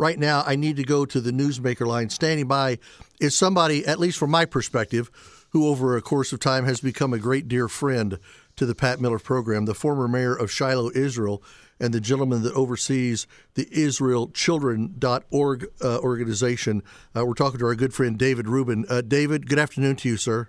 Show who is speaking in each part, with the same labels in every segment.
Speaker 1: right now I need to go to the newsmaker line. Standing by is somebody, at least from my perspective, who over a course of time has become a great dear friend to the Pat Miller program, the former mayor of Shiloh, Israel, and the gentleman that oversees the IsraelChildren.org uh, organization. Uh, we're talking to our good friend David Rubin. Uh, David, good afternoon to you, sir.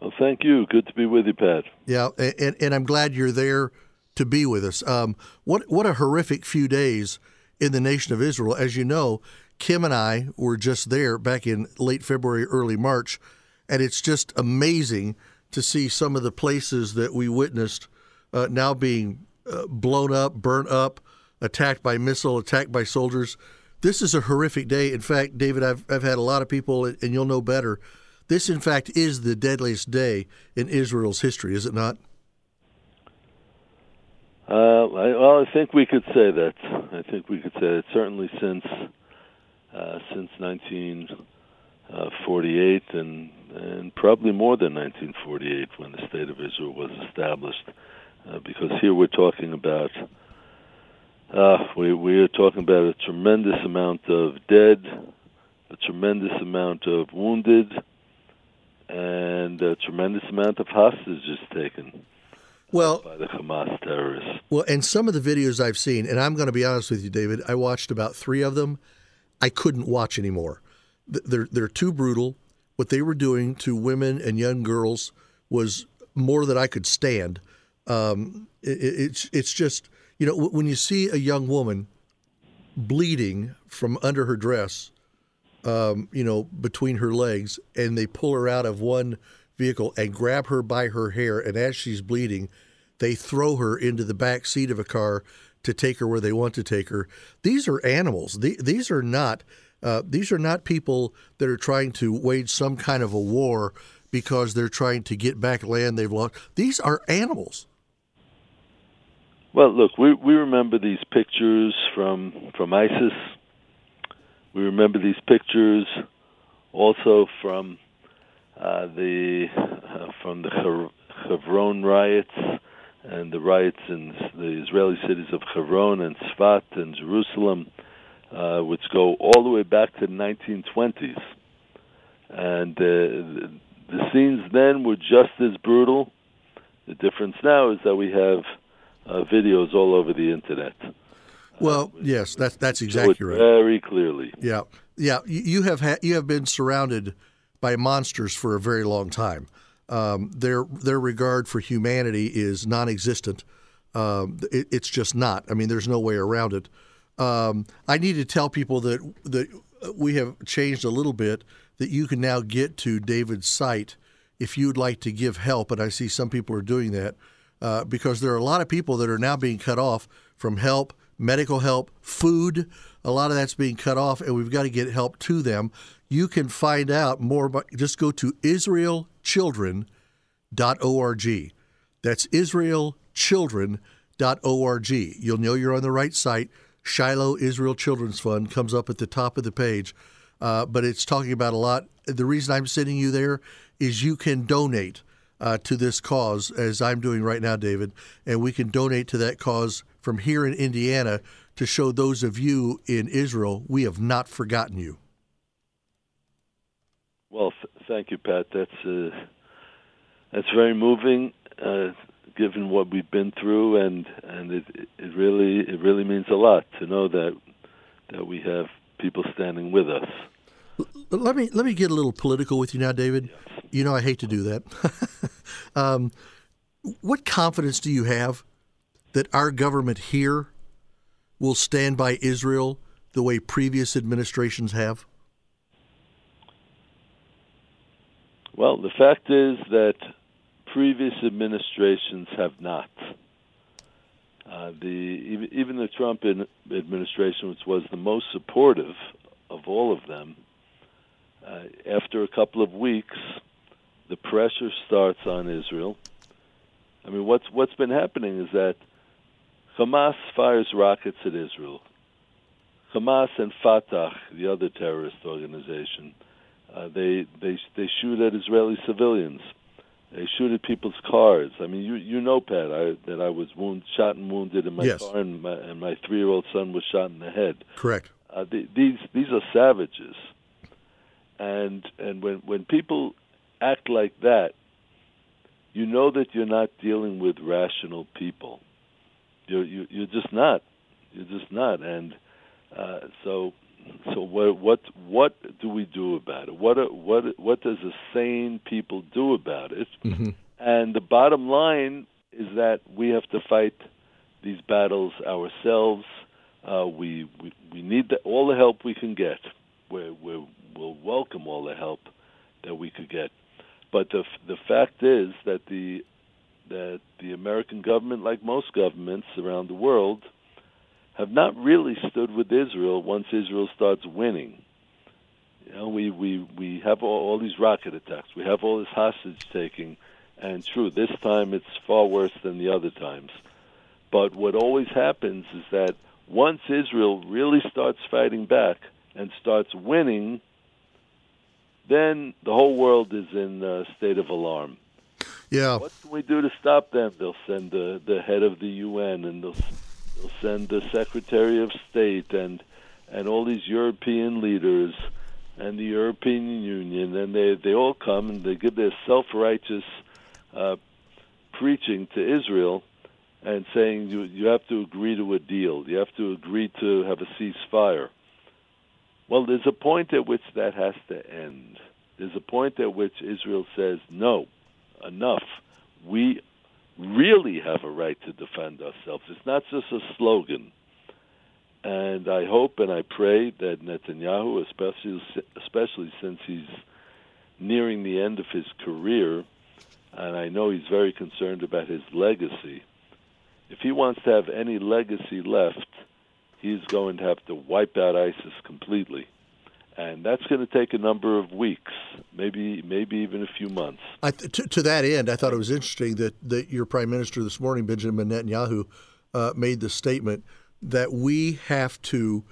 Speaker 2: Well, thank you. Good to be with you, Pat.
Speaker 1: Yeah, and, and I'm glad you're there to be with us. Um, what what a horrific few days in the nation of Israel. As you know, Kim and I were just there back in late February, early March, and it's just amazing to see some of the places that we witnessed uh, now being uh, blown up, burnt up, attacked by missile, attacked by soldiers. This is a horrific day. In fact, David, I've, I've had a lot of people, and you'll know better. This, in fact, is the deadliest day in Israel's history, is it not?
Speaker 2: Uh, well, I think we could say that. I think we could say that certainly since uh, since 1948 and and probably more than 1948 when the state of Israel was established uh, because here we're talking about uh, we we are talking about a tremendous amount of dead, a tremendous amount of wounded, and a tremendous amount of hostages taken.
Speaker 1: Well,
Speaker 2: by the Hamas terrorists.
Speaker 1: Well, and some of the videos I've seen, and I'm going to be honest with you, David, I watched about three of them. I couldn't watch anymore. They're they're too brutal. What they were doing to women and young girls was more than I could stand. Um, it, it's it's just you know when you see a young woman bleeding from under her dress, um, you know between her legs, and they pull her out of one vehicle and grab her by her hair, and as she's bleeding, they throw her into the back seat of a car to take her where they want to take her. These are animals. These are not. Uh, these are not people that are trying to wage some kind of a war because they're trying to get back land they've lost. These are animals.
Speaker 2: Well, look, we we remember these pictures from from ISIS. We remember these pictures also from uh, the uh, from the Hebron riots and the riots in the Israeli cities of Hebron and Sfat and Jerusalem, uh, which go all the way back to the 1920s. And uh, the scenes then were just as brutal. The difference now is that we have uh, videos all over the internet.
Speaker 1: Well, uh, yes, that's that's exactly right.
Speaker 2: Very clearly.
Speaker 1: Yeah, yeah. You have ha- you have been surrounded by monsters for a very long time. Um, their their regard for humanity is non-existent. Um, it, it's just not. I mean, there's no way around it. Um, I need to tell people that that we have changed a little bit. That you can now get to David's site if you'd like to give help, and I see some people are doing that uh, because there are a lot of people that are now being cut off from help, medical help, food. A lot of that's being cut off, and we've got to get help to them. You can find out more about just go to israelchildren.org. That's israelchildren.org. You'll know you're on the right site. Shiloh Israel Children's Fund comes up at the top of the page. Uh, but it's talking about a lot. The reason I'm sending you there is you can donate uh, to this cause, as I'm doing right now, David, and we can donate to that cause from here in Indiana to show those of you in Israel we have not forgotten you.
Speaker 2: Well, th- thank you, Pat. That's uh, that's very moving, uh, given what we've been through, and and it it really it really means a lot to know that that we have people standing with us.
Speaker 1: Let me let me get a little political with you now, David. Yes. You know I hate to do that. um, what confidence do you have that our government here will stand by Israel the way previous administrations have?
Speaker 2: Well, the fact is that previous administrations have not. Uh, the even the Trump administration, which was the most supportive of all of them, uh, after a couple of weeks, the pressure starts on Israel. I mean, what's what's been happening is that Hamas fires rockets at Israel. Hamas and Fatah, the other terrorist organization, uh, they they they shoot at Israeli civilians. They shoot at people's cars. I mean, you you know, Pat, I, that I was wound, shot and wounded in my
Speaker 1: Yes.
Speaker 2: car, and my, and my three year old son was shot in the head.
Speaker 1: Correct.
Speaker 2: Uh, the, these these are savages, and and when when people act like that, you know that you're not dealing with rational people. You're you, you're just not. You're just not. And uh, so so what what what do we do about it? What what what does a sane people do about it?
Speaker 1: hmm
Speaker 2: And the bottom line is that we have to fight these battles ourselves. Uh, we, we we need the, all the help we can get. We're, we're, we'll welcome all the help that we could get. But the the fact is that the that the American government, like most governments around the world, have not really stood with Israel once Israel starts winning. You know, we we we have all, all these rocket attacks. We have all this hostage taking, and true, this time it's far worse than the other times. But what always happens is that once Israel really starts fighting back and starts winning, then the whole world is in a state of alarm.
Speaker 1: Yeah.
Speaker 2: What can we do to stop them? They'll send the the head of the UN and they'll they'll send the Secretary of State and and all these European leaders and the European Union and they they all come and they give their self righteous uh, preaching to Israel and saying you you have to agree to a deal. You have to agree to have a ceasefire. Well, there's a point at which that has to end. There's a point at which Israel says no enough. We really have a right to defend ourselves. It's not just a slogan. And I hope and I pray that Netanyahu, especially especially since he's nearing the end of his career, and I know he's very concerned about his legacy. If he wants to have any legacy left, he's going to have to wipe out ISIS completely. And that's going to take a number of weeks, maybe maybe even a few months.
Speaker 1: I to, to that end, I thought it was interesting that, that your prime minister this morning, Benjamin Netanyahu, uh, made the statement that we have to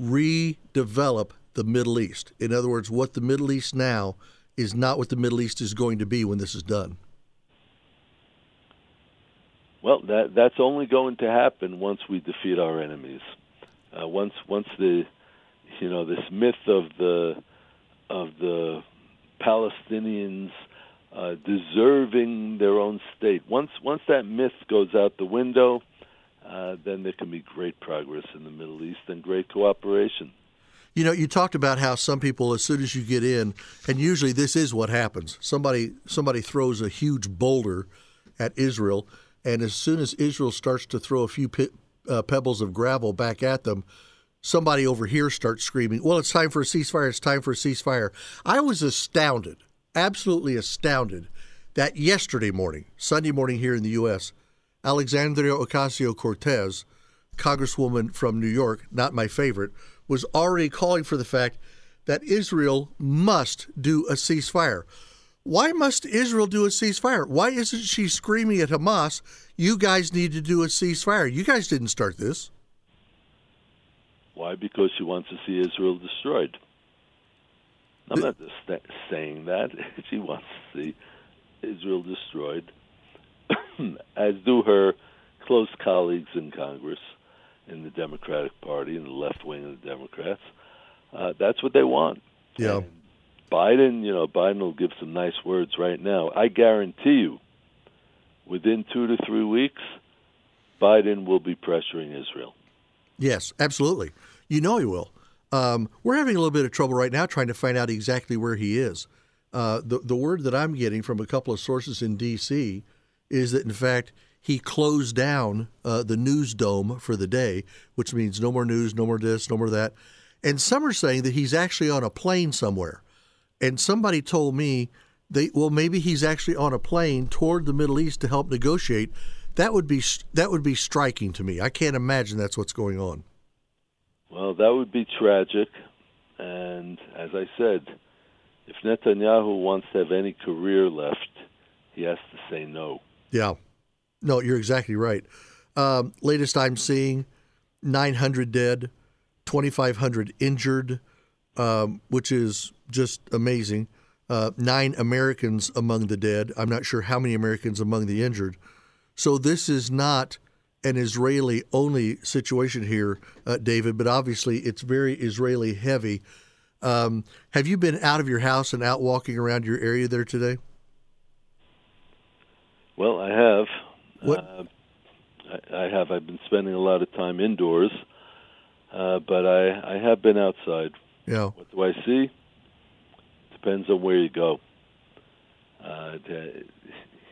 Speaker 1: redevelop the Middle East. In other words, what the Middle East now is not what the Middle East is going to be when this is done.
Speaker 2: Well, that that's only going to happen once we defeat our enemies. Uh, once once the you know this myth of the of the Palestinians uh, deserving their own state. Once once that myth goes out the window, uh, then there can be great progress in the Middle East and great cooperation.
Speaker 1: You know, you talked about how some people, as soon as you get in, and usually this is what happens. Somebody somebody throws a huge boulder at Israel, and as soon as Israel starts to throw a few pe- uh, pebbles of gravel back at them, somebody over here starts screaming, "Well, it's time for a ceasefire! It's time for a ceasefire!" I was astounded, absolutely astounded, that yesterday morning, Sunday morning here in the U.S., Alexandria Ocasio Cortez, Congresswoman from New York, not my favorite, was already calling for the fact that Israel must do a ceasefire. Why must Israel do a ceasefire? Why isn't she screaming at Hamas, you guys need to do a ceasefire? You guys didn't start this.
Speaker 2: Why? Because she wants to see Israel destroyed. I'm not just sta- saying that. she wants to see Israel destroyed, as do her close colleagues in Congress, in the Democratic Party, in the left wing of the Democrats. Uh, that's what they want.
Speaker 1: Yeah.
Speaker 2: And Biden, you know, Biden will give some nice words right now. I guarantee you, within two to three weeks, Biden will be pressuring Israel.
Speaker 1: Yes, absolutely. You know he will. Um, we're having a little bit of trouble right now trying to find out exactly where he is. Uh, the the word that I'm getting from a couple of sources in D.C. is that in fact he closed down uh, the news dome for the day, which means no more news, no more this, no more that. And some are saying that he's actually on a plane somewhere. And somebody told me they well maybe he's actually on a plane toward the Middle East to help negotiate. That would be that would be striking to me. I can't imagine that's what's going on.
Speaker 2: Well, that would be tragic. And as I said, if Netanyahu wants to have any career left, he has to say no.
Speaker 1: Yeah. No, you're exactly right. Um, latest I'm seeing 900 dead, 2,500 injured, um, which is just amazing. uh, nine Americans among the dead. I'm not sure how many Americans among the injured. So this is not an Israeli only situation here, uh, David, but obviously it's very Israeli heavy. Um, have you been out of your house and out walking around your area there today?
Speaker 2: Well, I have.
Speaker 1: What?
Speaker 2: Uh, I, I have. I've been spending a lot of time indoors, uh, but I, I have been outside.
Speaker 1: Yeah.
Speaker 2: What do I see? Depends on where you go. Uh,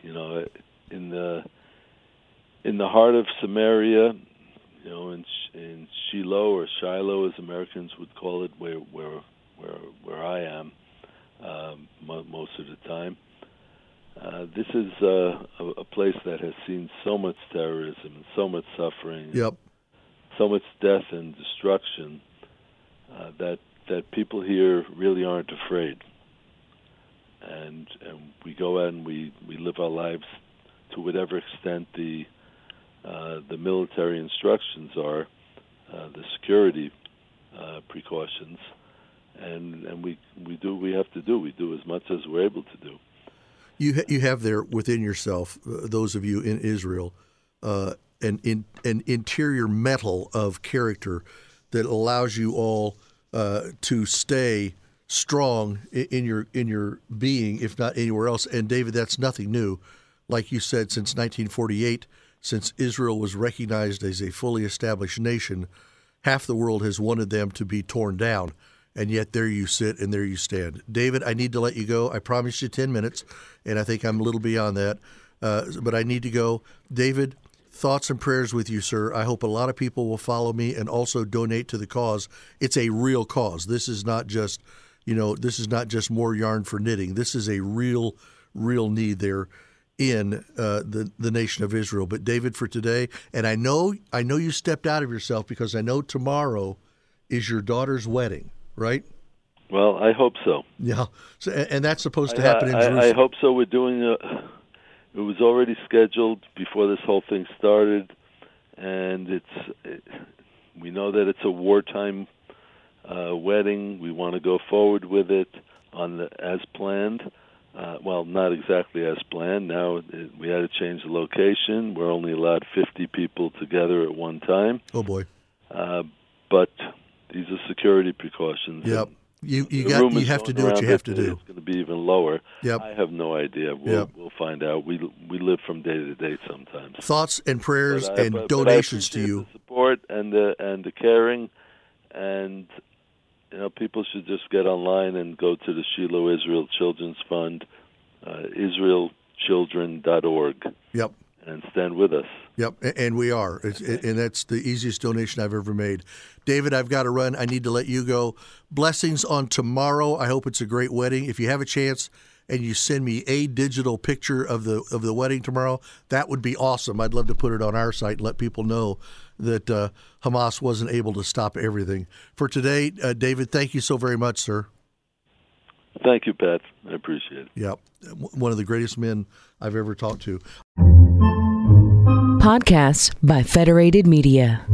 Speaker 2: you know, in the in the heart of Samaria, you know, in in Shiloh or Shiloh, as Americans would call it, where where where where I am um, most of the time. Uh, this is uh, a, a place that has seen so much terrorism and so much suffering,
Speaker 1: Yep.
Speaker 2: so much death and destruction uh, that that people here really aren't afraid. And and we go out and we, we live our lives to whatever extent the the military instructions are, uh, the security uh, precautions, and and we we do we have to do. We do as much as we're able to do.
Speaker 1: You ha- you have there within yourself, uh, those of you in Israel, uh, an in, an interior mettle of character that allows you all uh, to stay strong in, in your in your being, if not anywhere else. And David, that's nothing new. Like you said, since 1948, since Israel was recognized as a fully established nation, half the world has wanted them to be torn down. And yet there you sit and there you stand. David, I need to let you go. I promised you 10 minutes, and I think I'm a little beyond that. Uh, but I need to go. David, thoughts and prayers with you, sir. I hope a lot of people will follow me and also donate to the cause. It's a real cause. This is not just, you know, this is not just more yarn for knitting. This is a real, real need there in uh, the the nation of Israel. But David, for today, and I know I know you stepped out of yourself because I know tomorrow is your daughter's wedding, right?
Speaker 2: Well, I hope so.
Speaker 1: Yeah, so, and that's supposed to happen in
Speaker 2: I,
Speaker 1: Jerusalem.
Speaker 2: I, I hope so. We're doing a. It was already scheduled before this whole thing started, and it's. It, we know that it's a wartime uh, wedding. We want to go forward with it on the as planned. Uh, well, not exactly as planned. Now it, we had to change the location. We're only allowed 50 people together at one time,
Speaker 1: oh boy,
Speaker 2: uh, but these are security precautions.
Speaker 1: yep. You you got you have to do what you have to do.
Speaker 2: It's going to be even lower.
Speaker 1: Yep.
Speaker 2: I have no idea. We'll,
Speaker 1: Yep.
Speaker 2: we'll find out. We we live from day to day sometimes.
Speaker 1: Thoughts and prayers
Speaker 2: But I-
Speaker 1: and
Speaker 2: but- but I
Speaker 1: donations to
Speaker 2: appreciate
Speaker 1: you.
Speaker 2: The support and the and the caring, and you know people should just get online and go to the Shiloh Israel Children's Fund, uh, IsraelChildren.org,
Speaker 1: Yep.
Speaker 2: and stand with us.
Speaker 1: Yep, and we are, it's, and that's the easiest donation I've ever made. David, I've got to run. I need to let you go. Blessings on tomorrow. I hope it's a great wedding. If you have a chance and you send me a digital picture of the of the wedding tomorrow, that would be awesome. I'd love to put it on our site and let people know that uh, Hamas wasn't able to stop everything. For today, uh, David, thank you so very much, sir.
Speaker 2: Thank you, Pat. I appreciate it.
Speaker 1: Yep, one of the greatest men I've ever talked to.
Speaker 3: Podcasts by Federated Media.